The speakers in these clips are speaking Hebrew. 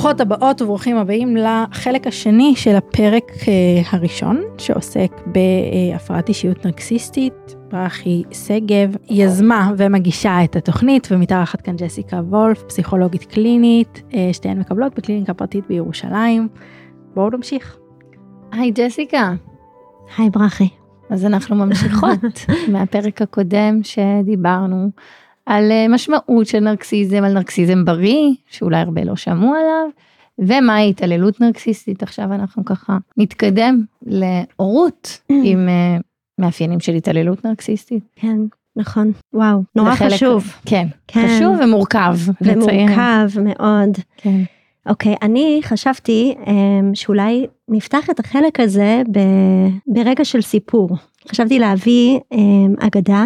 ברוכות הבאות וברוכים הבאים לחלק השני של הפרק אה, הראשון שעוסק בהפרעת אישיות נרקסיסטית. ברכי שגב יזמה ומגישה את התוכנית ומתארחת כאן ג'סיקה וולף, פסיכולוגית קלינית, אה, שתיהן מקבלות בקליניקה פרטית בירושלים. בואו נמשיך. היי ג'סיקה. היי ברכי. אז אנחנו ממשיכות מהפרק הקודם שדיברנו על אה, משמעות של נרקסיזם, על נרקסיזם בריא, שאולי הרבה לא שמעו עליו, ומהי התעללות נרקסיסטית. עכשיו אנחנו ככה נתקדם להורות עם אה, מאפיינים של התעללות נרקסיסטית. כן, נכון. וואו, נורא לחלק- חשוב. כן, כן. חשוב ומורכב. נציין. ומורכב מאוד. כן. אוקיי, אני חשבתי אמ, שאולי נפתח את החלק הזה ב- ברגע של סיפור. חשבתי להביא אמ, אגדה.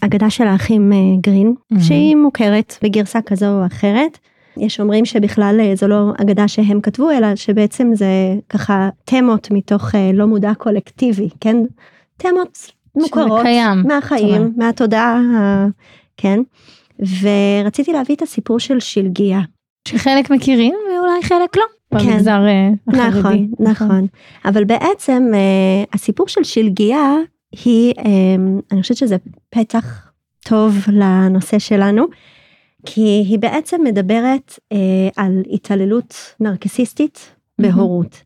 אגדה של האחים אה, גרין. שהיא מוכרת בגרסה כזו או אחרת. יש אומרים שבכלל אה, זו לא אגדה שהם כתבו, אלא שבעצם זה ככה תמות מתוך אה, לא מודע קולקטיבי, כן? תמות מוכרות. קיים. מהחיים, טוב. מהתודעה, כן? ורציתי להביא את הסיפור של שלגיה. שחלק מכירים ואולי חלק לא. כן. במגזר אה, החרדי. נכון, נכון. אבל בעצם הסיפור של שלגיה היא, אה, אני חושבת שזה פתח טוב לנושא שלנו, כי היא בעצם מדברת אה, על התעללות נרקסיסטית בהורות.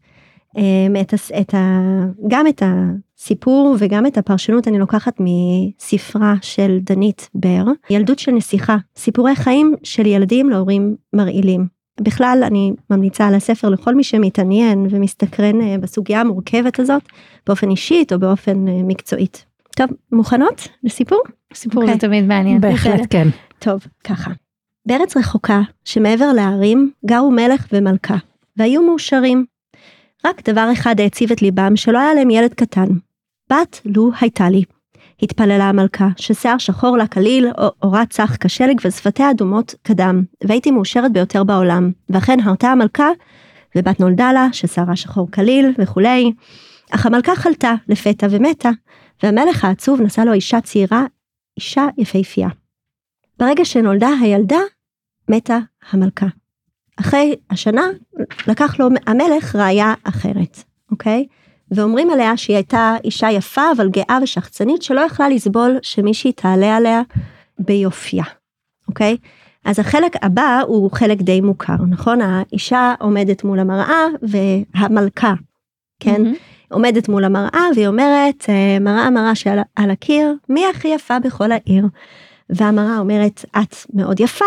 אה, את, את ה, גם את הסיפור וגם את הפרשנות אני לוקחת מספרה של דנית בר, ילדות של נסיכה, סיפורי חיים של ילדים להורים מרעילים. בכלל אני ממליצה על הספר לכל מי שמתעניין ומסתקרן אה, בסוגיה המורכבת הזאת באופן אישית או באופן אה, מקצועית. טוב, מוכנות לסיפור? סיפור אוקיי. זה תמיד מעניין. בהחלט כן. טוב, ככה. בארץ רחוקה, שמעבר להרים, גרו מלך ומלכה, והיו מאושרים. רק דבר אחד העציב את ליבם, שלא היה להם ילד קטן. בת לו הייתה לי. התפללה המלכה, ששיער שחור לה כליל, עורה צח כשלג ושפתיה אדומות כדם, והייתי מאושרת ביותר בעולם. ואכן הרתה המלכה, ובת נולדה לה, ששערה שחור כליל וכולי. אך המלכה חלתה לפתע ומתה, והמלך העצוב נשא לו אישה צעירה, אישה יפהפייה. ברגע שנולדה הילדה, מתה המלכה. אחרי השנה לקח לו המלך ראיה אחרת, אוקיי? ואומרים עליה שהיא הייתה אישה יפה אבל גאה ושחצנית שלא יכלה לסבול שמישהי תעלה עליה ביופייה, אוקיי? אז החלק הבא הוא חלק די מוכר, נכון? האישה עומדת מול המראה והמלכה, כן? מהמם. עומדת מול המראה והיא אומרת, אה, מראה מראה שעל על הקיר, מי הכי יפה בכל העיר? והמראה אומרת, את מאוד יפה,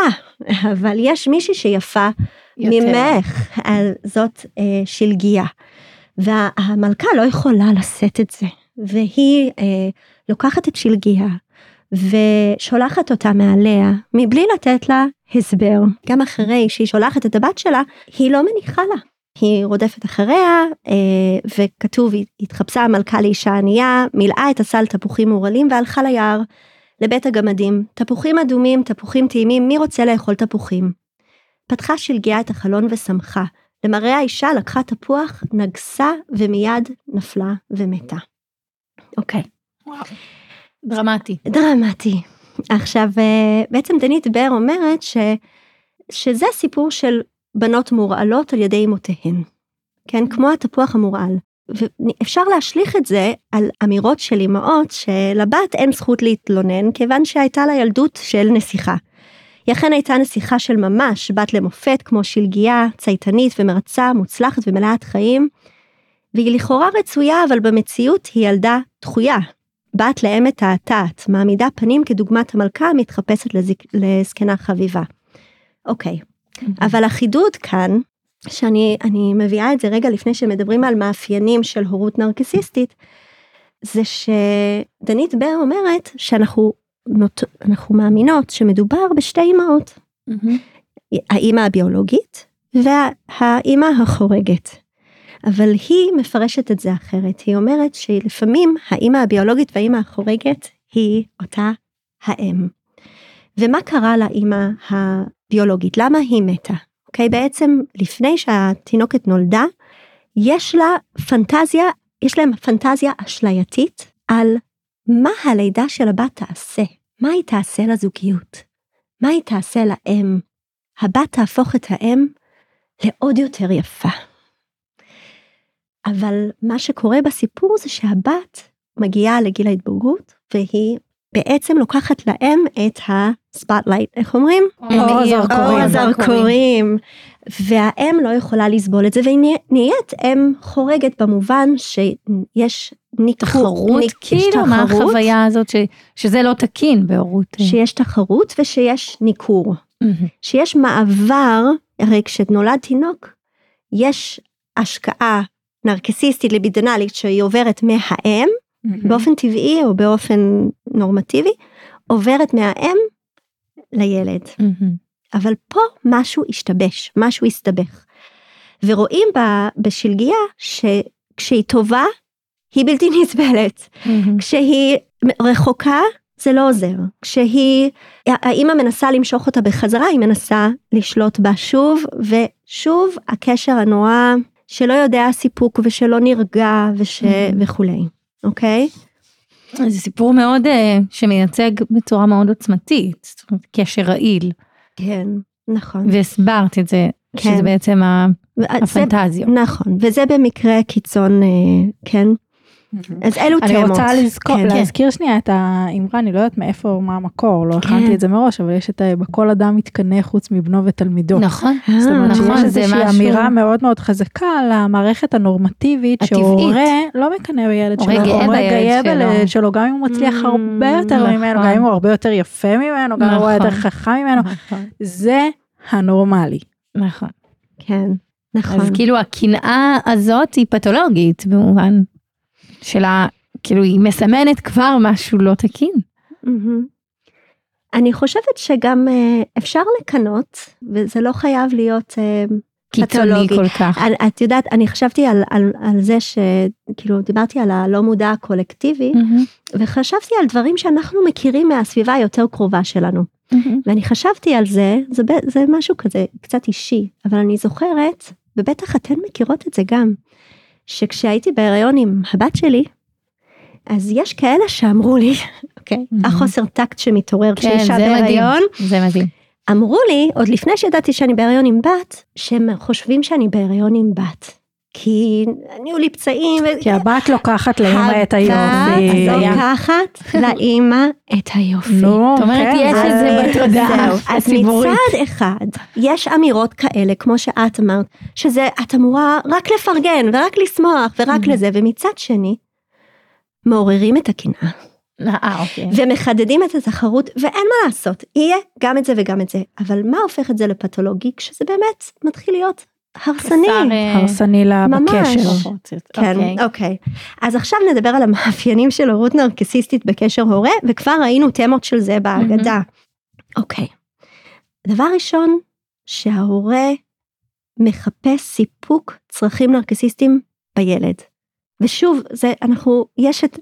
אבל יש מישהי שיפה יותר. ממך, אז זאת אה, שלגיה. והמלכה לא יכולה לשאת את זה, והיא אה, לוקחת את שלגיה ושולחת אותה מעליה מבלי לתת לה הסבר. גם אחרי שהיא שולחת את הבת שלה, היא לא מניחה לה. היא רודפת אחריה, אה, וכתוב, התחפשה המלכה לאישה ענייה, מילאה את הסל תפוחים מורעלים והלכה ליער, לבית הגמדים. תפוחים אדומים, תפוחים טעימים, מי רוצה לאכול תפוחים? פתחה שלגיה את החלון ושמחה. למראה האישה לקחה תפוח, נגסה ומיד נפלה ומתה. אוקיי, דרמטי. דרמטי. עכשיו, אה, בעצם דנית בר אומרת ש, שזה סיפור של בנות מורעלות על ידי אמותיהן. כן, כמו התפוח המורעל. ואפשר להשליך את זה על אמירות של אמהות שלבת אין זכות להתלונן כיוון שהייתה לה ילדות של נסיכה. היא אכן הייתה נסיכה של ממש, בת למופת כמו שלגיה, צייתנית ומרצה, מוצלחת ומלאת חיים. והיא לכאורה רצויה, אבל במציאות היא ילדה דחויה. בת לאם מתעתעת, מעמידה פנים כדוגמת המלכה המתחפשת לזק... לזקנה חביבה. אוקיי, אבל החידוד כאן, שאני אני מביאה את זה רגע לפני שמדברים על מאפיינים של הורות נרקסיסטית, זה שדנית בר אומרת שאנחנו. אנחנו מאמינות שמדובר בשתי אמהות, מהמם. האימא הביולוגית והאימא החורגת. אבל היא מפרשת את זה אחרת, היא אומרת שלפעמים האימא הביולוגית והאימא החורגת היא אותה האם. ומה קרה לאימא הביולוגית? למה היא מתה? אוקיי, בעצם לפני שהתינוקת נולדה, יש לה פנטזיה, יש להם פנטזיה אשלייתית על מה הלידה של הבת תעשה, מה היא תעשה לזוגיות, מה היא תעשה לאם. הבת תהפוך את האם לעוד יותר יפה. אבל מה שקורה בסיפור זה שהבת מגיעה לגיל ההתבגרות והיא בעצם לוקחת להם את ה spotlight, איך אומרים? אור הזרקורים. אור הזרקורים. והאם לא יכולה לסבול את זה והיא נהיית אם חורגת במובן שיש ניכור, תחרות ניק- כאילו מה החוויה הזאת ש, שזה לא תקין בהורות. שיש תחרות ושיש ניכור. מהמם. שיש מעבר, הרי כשנולד תינוק, יש השקעה נרקסיסטית ליבידונלית שהיא עוברת מהאם, באופן טבעי או באופן נורמטיבי, עוברת מהאם לילד. מהמם. אבל פה משהו השתבש, משהו הסתבך. ורואים בה, בשלגיה שכשהיא טובה, היא בלתי נסבלת. מהמם. כשהיא רחוקה, זה לא עוזר. כשהיא, האימא מנסה למשוך אותה בחזרה, היא מנסה לשלוט בה שוב, ושוב הקשר הנורא שלא יודע סיפוק ושלא נרגע וש... Mhm. וכולי, אוקיי? זה סיפור מאוד אה, שמייצג בצורה מאוד עוצמתית, זאת אומרת, קשר רעיל, כן, נכון. והסברת את זה, כן. שזה בעצם הפנטזיות. נכון, וזה במקרה קיצון, אה, כן? אז אלו אני תמות. רוצה לזכור, כן. להזכיר שנייה את האמרה, אני לא יודעת מאיפה, מה המקור, לא כן. הכנתי את זה מראש, אבל יש את ה- בכל אדם מתקנא חוץ מבנו ותלמידו. נכון, זאת אומרת נכון, שיש זה איזושהי משהו- אמירה מאוד מאוד חזקה על המערכת הנורמטיבית. שהורה לא מקנא בילד הורה שלו, גאה הורה בילד גאה שלו. בילד שלו, גם אם הוא מצליח Mm, הרבה יותר נכון. ממנו, גם אם הוא הרבה יותר יפה ממנו, גם אם הוא יותר נכון. חכם ממנו, נכון, זה הנורמלי. נכון. כן, נכון. אז כאילו הקנאה הזאת היא פתולוגית במובן שלה, כאילו היא מסמנת כבר משהו לא תקין. אני חושבת שגם אה, אפשר לקנות, וזה לא חייב להיות אה, קיצוני. כל כך. את יודעת, אני חשבתי על, על, על זה שכאילו דיברתי על הלא מודע הקולקטיבי, מהמם, וחשבתי על דברים שאנחנו מכירים מהסביבה היותר קרובה שלנו. מהמם. ואני חשבתי על זה, זה, זה משהו כזה קצת אישי, אבל אני זוכרת, ובטח אתן מכירות את זה גם, שכשהייתי בהיריון עם הבת שלי, אז יש כאלה שאמרו לי, אוקיי, Mhm. החוסר טקט שמתעורר כן, כשאישה זה מדהים. בהיריון, זה מדהים. אמרו לי, עוד לפני שידעתי שאני בהיריון עם בת, שהם חושבים שאני בהיריון עם בת. כי נהיו לי פצעים, כי הבת לוקחת לאמא את היופי. הבת לוקחת לאימא את היופי. נו, זאת אומרת, כן, יש זה- את זה בתודעה זהו. אז הציבורית. מצד אחד, יש אמירות כאלה, כמו שאת אמרת, שזה, את אמורה רק לפרגן ורק לשמוח ורק Mhm. לזה, ומצד שני, מעוררים את הקנאה, אה, אוקיי. ומחדדים את התחרות, ואין מה לעשות, יהיה גם את זה וגם את זה, אבל מה הופך את זה לפתולוגי, כשזה באמת מתחיל להיות הרסני. אה, הרסני לה. בקשר. פרופורציות. כן, אוקיי. אוקיי. אז עכשיו נדבר על המאפיינים של הורות נרקסיסטית בקשר הורה, וכבר ראינו תמות של זה בהגדה. אוקיי. דבר ראשון, שההורה מחפש סיפוק צרכים נרקסיסטיים בילד. ושוב, זה, אנחנו, יש את,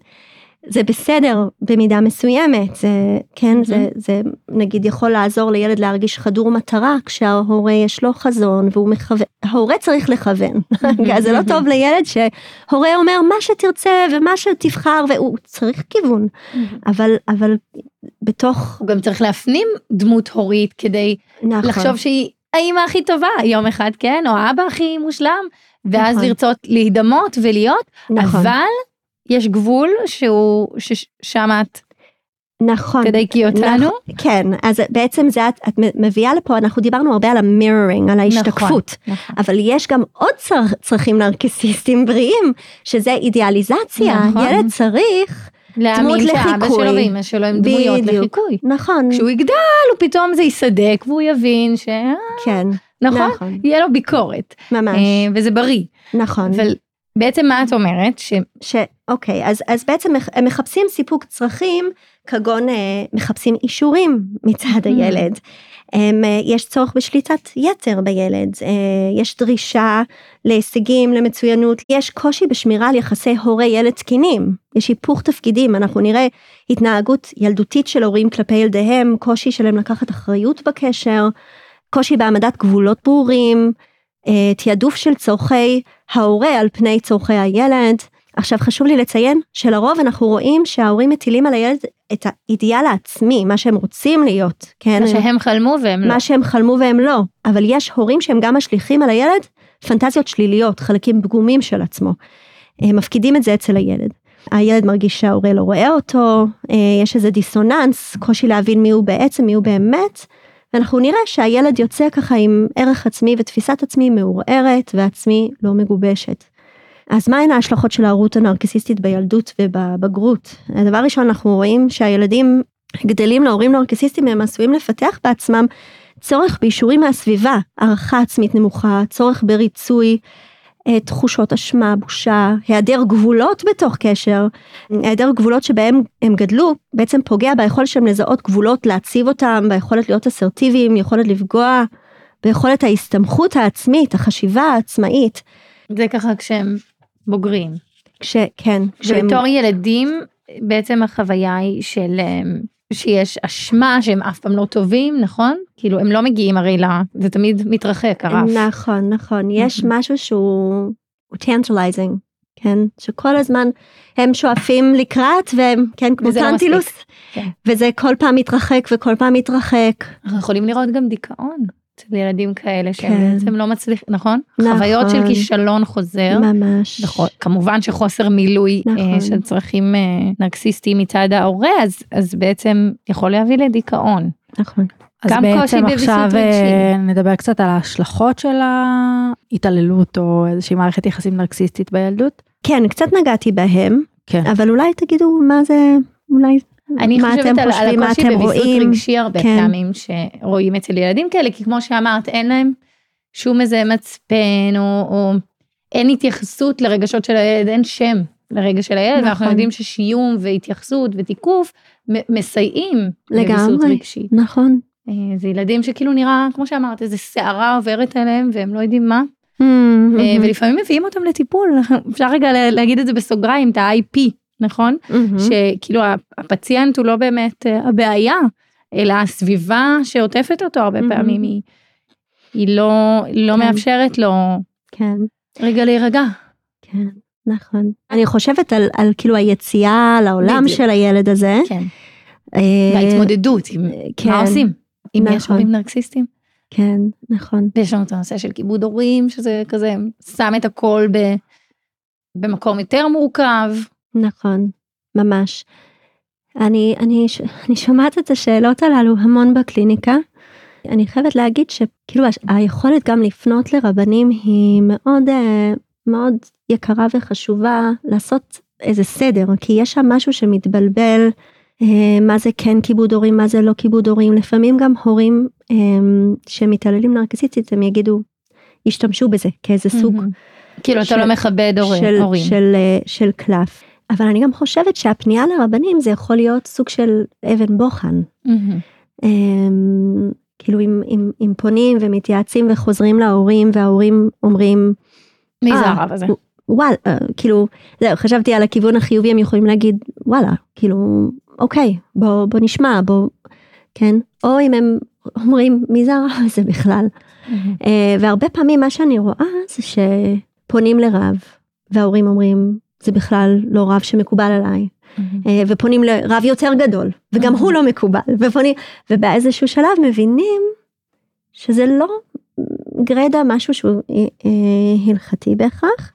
זה בסדר במידה מסוימת, זה, כן, זה, זה נגיד יכול לעזור לילד להרגיש חדור מטרה כשההורה יש לו חזון והוא מכוון, ההורה צריך לכוון, זה לא טוב לילד שהורה אומר מה שתרצה ומה שתבחר והוא צריך כיוון, אבל, אבל בתוך, הוא גם צריך להפנים דמות הורית כדי נכון, לחשוב שהיא האימא הכי טובה יום אחד כן או האבא הכי מושלם ואז נכון. לרצות להידמות ולהיות נכון, אבל יש גבול שהוא ששם את נכון, תדייקי אותנו. כן, אז בעצם זה את, את מביאה לפה, אנחנו דיברנו הרבה על המירורינג, על ההשתקפות, נכון. אבל יש גם עוד צר, צרכים נרקסיסטיים בריאים, שזה אידיאליזציה, נכון. ילד צריך, להאמין שאבא. שלו ואמא שלו הם דמויות בדיוק. לחיקוי. נכון, כשהוא יגדל הוא פתאום זה יסדק והוא יבין ש... כן, נכון? נכון, יהיה לו ביקורת ממש, אה, וזה בריא. נכון, אבל בעצם מה את אומרת? ש... ש... אוקיי, אז, אז בעצם הם מחפשים סיפוק צרכים, כגון אה, מחפשים אישורים מצד Mm. הילד. הם, אה, יש צורך בשליטת יתר בילד, אה, יש דרישה להישגים, למצוינות, יש קושי בשמירה על יחסי הורה-ילד תקינים, יש היפוך תפקידים, אנחנו נראה התנהגות ילדותית של הורים כלפי ילדיהם, קושי שלהם לקחת אחריות בקשר, קושי בהעמדת גבולות ברורים, תעדוף של צורכי ההורה על פני צורכי הילד, עכשיו חשוב לי לציין שלרוב אנחנו רואים שההורים מטילים על הילד את האידיאל העצמי, מה שהם רוצים להיות, כן? מה שהם חלמו והם לא. מה שהם חלמו והם לא, אבל יש הורים שהם גם משליכים על הילד פנטזיות שליליות, חלקים פגומים של עצמו. הם מפקידים את זה אצל הילד. הילד מרגיש שההורה לא רואה אותו, אה, יש איזה דיסוננס, קושי להבין מי הוא בעצם, מי הוא באמת, ואנחנו נראה שהילד יוצא ככה עם ערך עצמי ותפיסת עצמי מעורערת ועצמי לא מגובשת. אז מהן ההשלכות של ההורות הנרקסיסטית בילדות ובבגרות? הדבר ראשון אנחנו רואים שהילדים גדלים להורים נרקסיסטים הם עשויים לפתח בעצמם צורך באישורים מהסביבה, הערכה עצמית נמוכה, צורך בריצוי, תחושות אשמה, בושה, היעדר גבולות בתוך קשר, היעדר גבולות שבהם הם גדלו, בעצם פוגע ביכולת שלהם לזהות גבולות, להציב אותם, ביכולת להיות אסרטיביים, יכולת לפגוע, ביכולת ההסתמכות העצמית, החשיבה העצמאית. זה ככה כשהם בוגרים. כש, כן. כשהם... ובתור ילדים, בעצם החוויה היא של שיש אשמה שהם אף פעם לא טובים, נכון? כאילו הם לא מגיעים הרי ל... זה תמיד מתרחק הרף. נכון, נכון. יש משהו שהוא tantalizing, כן? שכל הזמן הם שואפים לקראת והם, כן, כמו לא טנטלוס. מספיק. כן. וזה כל פעם מתרחק וכל פעם מתרחק. אנחנו יכולים לראות גם דיכאון אצל ילדים כאלה שהם כן. בעצם לא מצליחים, נכון? נכון. חוויות של כישלון חוזר. ממש. נכון, כמובן שחוסר מילוי נכון. אה, של צרכים אה, נרקסיסטיים מצד ההורה, אז, אז בעצם יכול להביא לדיכאון. נכון. אז בעצם עכשיו. אה, נדבר קצת על ההשלכות של ההתעללות או איזושהי מערכת יחסים נרקסיסטית בילדות. כן, קצת נגעתי בהם, כן. אבל אולי תגידו מה זה, אולי, אני חושבת על, חושבים, על הקושי בוויסות. רגשי הרבה כן. פעמים שרואים אצל ילדים כאלה, כי כמו שאמרת, אין להם שום איזה מצפן, או, או אין התייחסות לרגשות של הילד, אין שם לרגש של הילד, ואנחנו נכון. יודעים ששיום והתייחסות ותיקוף מסייעים לוויסות. רגשי. נכון. אה, זה ילדים שכאילו נראה, כמו שאמרת, איזה סערה עוברת עליהם והם לא יודעים מה. Mm-hmm. אה, ולפעמים מביאים אותם לטיפול, אפשר רגע לה- להגיד את זה בסוגריים, את ה-IP, נכון? מהמם. שכאילו הפציינט הוא לא באמת אה, הבעיה, אלא הסביבה שעוטפת אותו הרבה Mhm. פעמים היא, היא לא, לא כן. מאפשרת לו כן, רגע להירגע. כן, נכון. אני חושבת על, על כאילו היציאה לעולם בדיוק. של הילד הזה. כן. אה, וההתמודדות עם כן, מה עושים, אם יש נכון. הורים נרקסיסטים. כן, נכון. ויש לנו את הנושא של כיבוד הורים, שזה כזה שם את הכל ב, במקום יותר מורכב. נכון, ממש. אני, אני, אני שומעת את השאלות הללו המון בקליניקה. אני חייבת להגיד שכאילו היכולת גם לפנות לרבנים היא מאוד אה, מאוד יקרה וחשובה לעשות איזה סדר, כי יש שם משהו שמתבלבל, אה, מה זה כן כיבוד הורים, מה זה לא כיבוד הורים, לפעמים גם הורים אה, שמתעללים נרקסיסטית הם יגידו, ישתמשו בזה כאיזה סוג. כאילו אתה לא מכבד של, הורים. של, של קלף. אבל אני גם חושבת שהפנייה לרבנים זה יכול להיות סוג של אבן בוחן. מהמם. אמ, כאילו אם, אם, אם פונים ומתייעצים וחוזרים להורים וההורים אומרים מי זה אה, הרב הזה? וואלה אה, כאילו זהו חשבתי על הכיוון החיובי הם יכולים להגיד וואלה כאילו אוקיי בוא בוא נשמע בוא כן או אם הם אומרים מי זה הרב הזה בכלל. אה, והרבה פעמים מה שאני רואה זה שפונים לרב וההורים אומרים זה בכלל לא רב שמקובל עליי מהמם. אה, ופונים לרב יותר גדול וגם הוא לא מקובל ופונים ובאיזשהו שלב מבינים שזה לא גרדה משהו שהוא אה, אה, הלכתי בהכרח.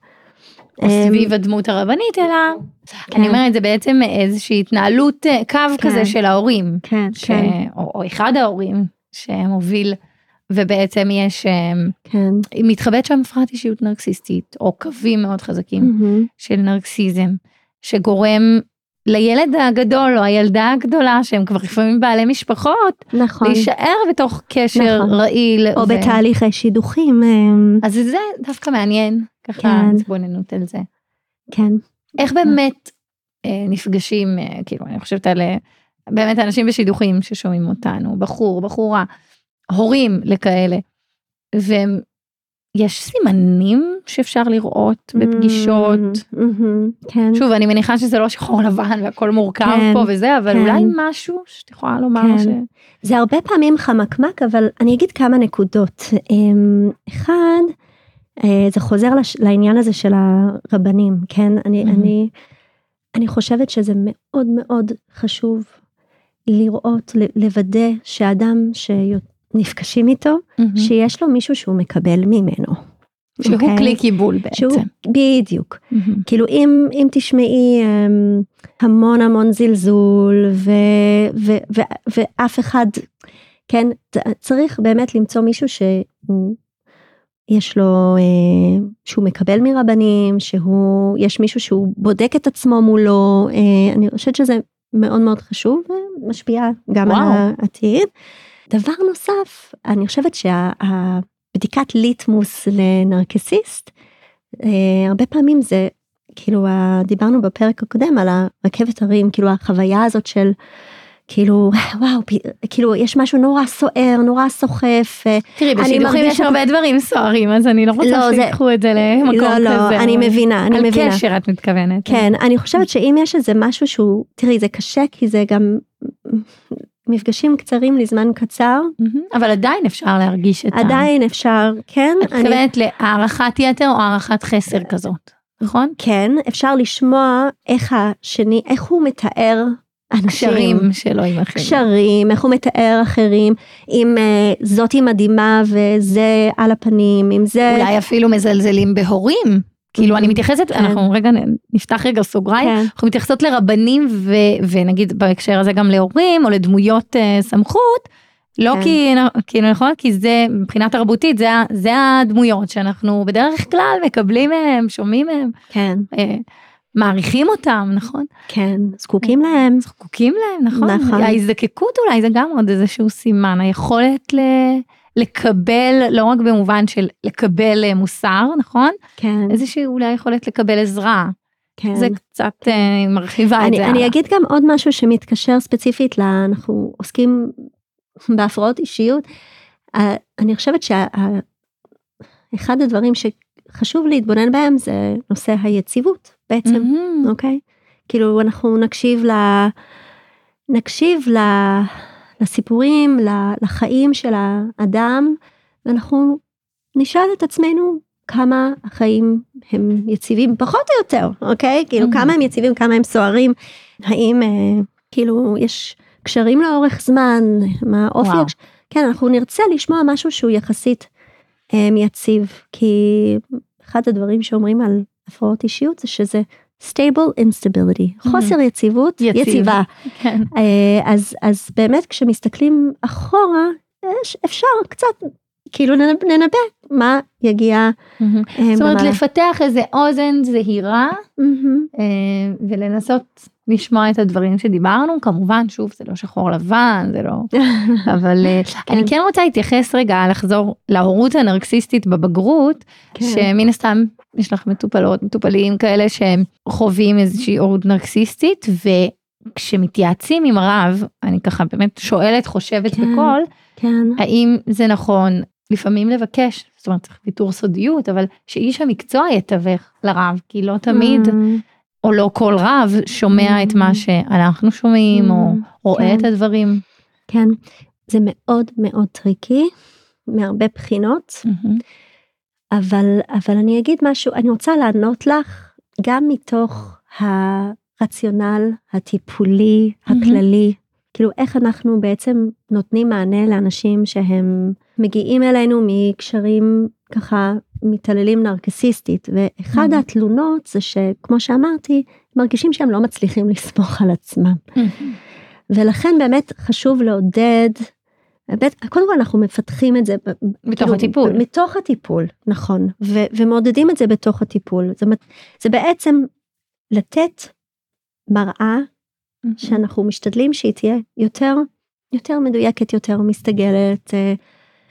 או סביב הדמות הרבנית, אלא כן. אני אומרת זה בעצם איזושהי התנהלות קו כן. כזה של ההורים, כן, ש... כן, או, או אחד ההורים שמוביל, ובעצם יש, אה, כן. מתחבאת שם הפרעת אישיות נרקסיסטית, או קווים מאוד חזקים מהמם. של נרקסיזם, שגורם לילד הגדול או הילדה הגדולה שהם כבר לפעמים בעלי משפחות, נכון. להישאר בתוך קשר נכון. רעיל. או ו- בתהליך שידוכים. אה, אז זה דווקא מעניין, ככה כן. התבוננות על זה. כן. איך באמת אה, נפגשים, אה, כאילו, אני חושבת על אה, באמת אנשים בשידוכים ששומעים אותנו, בחור, בחורה, הורים לכאלה, ויש סימנים שאפשר לראות בפגישות. מהמם. כן. שוב, אני מניחה שזה לא שחור לבן והכל מורכב כן, פה וזה, אבל כן. אולי משהו שאת יכולה לומר כן. ש... זה הרבה פעמים חמקמק, אבל אני אגיד כמה נקודות. אמ, אחד, אה, זה חוזר לש, לעניין הזה של הרבנים, כן? אני, Mhm. אני, אני חושבת שזה מאוד מאוד חשוב לראות, לוודא שאדם שנפגשים איתו, מהמם. שיש לו מישהו שהוא מקבל ממנו. שהוא אוקיי? כלי קיבול בעצם. שהוא, בדיוק. מהמם. כאילו אם, אם תשמעי um, המון המון זלזול ו, ו, ו, ואף אחד, כן, צריך באמת למצוא מישהו שיש לו, uh, שהוא מקבל מרבנים, שהוא, יש מישהו שהוא בודק את עצמו מולו, uh, אני חושבת שזה מאוד מאוד חשוב ומשפיע גם וואו. על העתיד. דבר נוסף, אני חושבת שהבדיקת ליטמוס לנרקסיסט, אה, הרבה פעמים זה כאילו דיברנו בפרק הקודם על הרכבת הרים כאילו החוויה הזאת של כאילו וואו כאילו יש משהו נורא סוער נורא סוחף אה, תראי, בשידוכים יש הרבה דברים סוערים, אז אני לא רוצה לא, זה- שיקחו את זה למקום לא כזה. לא אני אבל- מבינה אני על מבינה קשר את מתכוונת. כן אני חושבת שאם יש איזה משהו שהוא תראי זה קשה כי זה גם מפגשים קצרים לזמן קצר. אבל עדיין אפשר להרגיש את ה... עדיין אפשר כן את אני מתכוונת להערכת יתר או הערכת חסר כזאת, נכון? כן אפשר לשמוע איך השני איך הוא מתאר אנשים. קשרים שלו עם אחרים. קשרים, איך הוא מתאר אחרים, אם uh, זאתי מדהימה וזה על הפנים, אם זה... אולי אפילו מזלזלים בהורים. כאילו אני מתייחסת, כן. אנחנו רגע נפתח רגע סוגריים, כן, אנחנו מתייחסות לרבנים ו, ונגיד בהקשר הזה גם להורים או לדמויות uh, סמכות, לא כן. כי, כאילו נכון, כי זה מבחינה תרבותית זה, זה הדמויות שאנחנו בדרך כלל מקבלים מהם, שומעים מהם, כן, uh, מעריכים אותם, נכון? כן, זקוקים להם. זקוקים להם, נכון? נכון. ההזדקקות אולי זה גם עוד איזשהו סימן, היכולת ל... לקבל, לא רק במובן של לקבל אה, מוסר, נכון? כן, איזושהי אולי יכולת לקבל עזרה. כן. זה קצת אה, מרחיבה את אני, זה. אני. אגיד גם עוד משהו שמתקשר ספציפית, ל, אנחנו עוסקים בהפרעות אישיות. אה, אני חושבת שאחד הדברים שחשוב להתבונן בהם זה נושא היציבות בעצם. מהמם. אוקיי? כאילו אנחנו נקשיב ל... נקשיב ל... לסיפורים. לחיים של האדם, ואנחנו נשאל את עצמנו כמה החיים הם יציבים, פחות או יותר, אוקיי? כאילו Mhm. כמה הם יציבים, כמה הם סוערים, האם אה, כאילו יש קשרים לאורך זמן, מה אופי, וואו. הקש... כן, אנחנו נרצה לשמוע משהו שהוא יחסית אה, יציב, כי אחד הדברים שאומרים על הפרעות אישיות זה שזה stable instability, חוסר יציבות, יציב. יציבה. כן. אה, אז, אז באמת כשמסתכלים אחורה, יש, אפשר קצת כאילו ננב- ננבא מה יגיע מהמם. אה, זאת אומרת. לפתח איזה אוזן זהירה מהמם. אה, ולנסות לשמוע את הדברים שדיברנו, כמובן שוב זה לא שחור לבן, זה לא... אבל אה, אני כן רוצה להתייחס רגע, לחזור להורות הנרקסיסטית בבגרות, כן. שמן הסתם יש לך מטופלות, מטופלים כאלה שהם חווים איזושהי הורות נרקסיסטית, וכשמתייעצים עם רב, אני ככה באמת שואלת, חושבת כן. בקול, כן, האם זה נכון לפעמים לבקש, זאת אומרת צריך ויתור סודיות, אבל שאיש המקצוע יתווך לרב, כי לא תמיד, מהמם. או לא כל רב שומע את מה שאנחנו שומעים, או רואה כן. את הדברים. כן, זה מאוד מאוד tricky מהרבה בחינות, מהמם. אבל, אבל אני אגיד משהו, אני רוצה לענות לך גם מתוך הרציונל הטיפולי. הכללי, כאילו איך אנחנו בעצם נותנים מענה לאנשים שהם מגיעים אלינו מקשרים ככה מתעללים נרקסיסטית, ואחד מהמם. התלונות זה שכמו שאמרתי, מרגישים שהם לא מצליחים לסמוך על עצמם. ולכן באמת חשוב לעודד, קודם כל אנחנו מפתחים את זה. בתוך כאילו, הטיפול. מתוך הטיפול, נכון, ו- ומעודדים את זה בתוך הטיפול. זה, זה בעצם לתת מראה שאנחנו משתדלים שהיא תהיה יותר, יותר מדויקת, יותר מסתגלת, אה,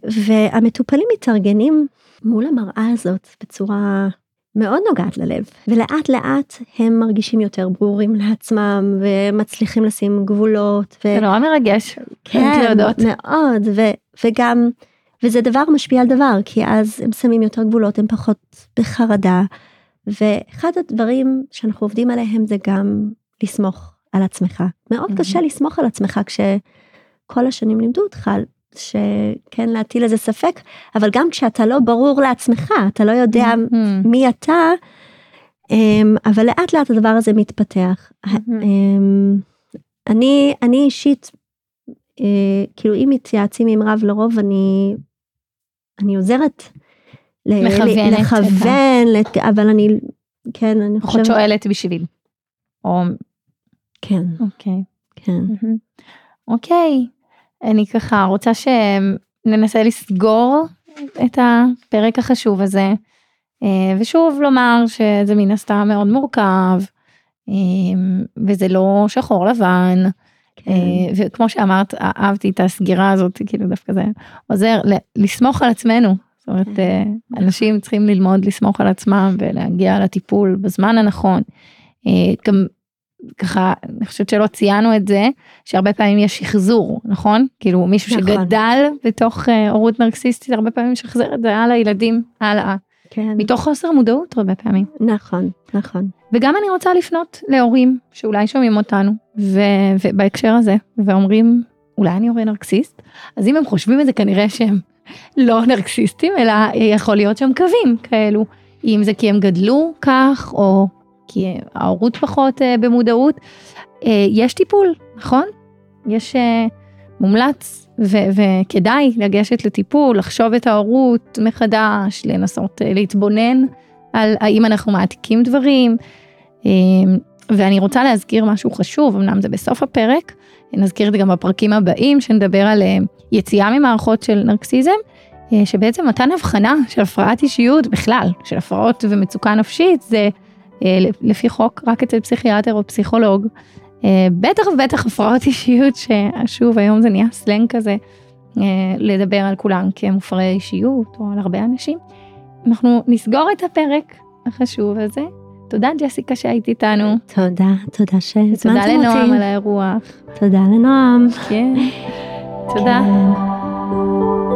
והמטופלים מתארגנים מול המראה הזאת בצורה מאוד נוגעת ללב, ולאט לאט הם מרגישים יותר ברורים לעצמם ומצליחים לשים גבולות. ו... זה נורא מרגש. כן, להודות. מאוד, ו- וגם, וזה דבר משפיע על דבר, כי אז הם שמים יותר גבולות, הם פחות בחרדה, ואחד הדברים שאנחנו עובדים עליהם זה גם לסמוך על עצמך. מאוד Mhm. קשה לסמוך על עצמך כשכל השנים לימדו אותך שכן להטיל איזה ספק, אבל גם כשאתה לא ברור לעצמך, אתה לא יודע Mm-hmm. מי אתה, אמ, אבל לאט לאט הדבר הזה מתפתח. מהמם. אמ, אני, אני אישית, אה, כאילו אם מתייעצים עם רב לרוב אני, אני עוזרת. מכוונת לכוון, לת- אבל אני, כן, אני חושבת, שואלת בשביל. או, כן, אוקיי. כן. מהמם. אוקיי, אני ככה רוצה שננסה לסגור את הפרק החשוב הזה, אה, ושוב לומר שזה מן הסתם מאוד מורכב, אה, וזה לא שחור לבן, כן. אה, וכמו שאמרת, אהבתי את הסגירה הזאת, כאילו דווקא זה עוזר לסמוך על עצמנו. זאת אומרת, כן. אנשים צריכים ללמוד לסמוך על עצמם ולהגיע לטיפול בזמן הנכון. גם ככה, אני חושבת שלא ציינו את זה, שהרבה פעמים יש שחזור, נכון? כאילו מישהו נכון. שגדל בתוך אה, הורות נרקסיסטית, הרבה פעמים משחזר את זה הלאה לילדים, הלאה. כן, מתוך חוסר מודעות הרבה פעמים. נכון, נכון. וגם אני רוצה לפנות להורים שאולי שומעים אותנו, ו- ובהקשר הזה, ואומרים, אולי אני הורה נרקסיסט, אז אם הם חושבים את זה כנראה שהם לא נרקסיסטים, אלא יכול להיות שהם קווים כאלו. אם זה כי הם גדלו כך, או כי ההורות פחות אה, במודעות. אה, יש טיפול, נכון? יש אה, מומלץ ו- וכדאי לגשת לטיפול, לחשוב את ההורות מחדש, לנסות אה, להתבונן על האם אנחנו מעתיקים דברים. אה, ואני רוצה להזכיר משהו חשוב, אמנם זה בסוף הפרק, נזכיר את זה גם בפרקים הבאים, שנדבר על אה, יציאה ממערכות של נרקסיזם, אה, שבעצם מתן הבחנה של הפרעת אישיות בכלל, של הפרעות ומצוקה נפשית, זה אה, לפי חוק רק אצל פסיכיאטר או פסיכולוג. אה, בטח ובטח הפרעות אישיות, ששוב היום זה נהיה סלנג כזה, אה, לדבר על כולם כמופרעי אישיות או על הרבה אנשים. אנחנו נסגור את הפרק החשוב הזה. תודה ג'סיקה שהיית איתנו. תודה, תודה שהזמנתם תודה אותי. לנועם על האירוח. תודה לנועם. כן. תודה. כן.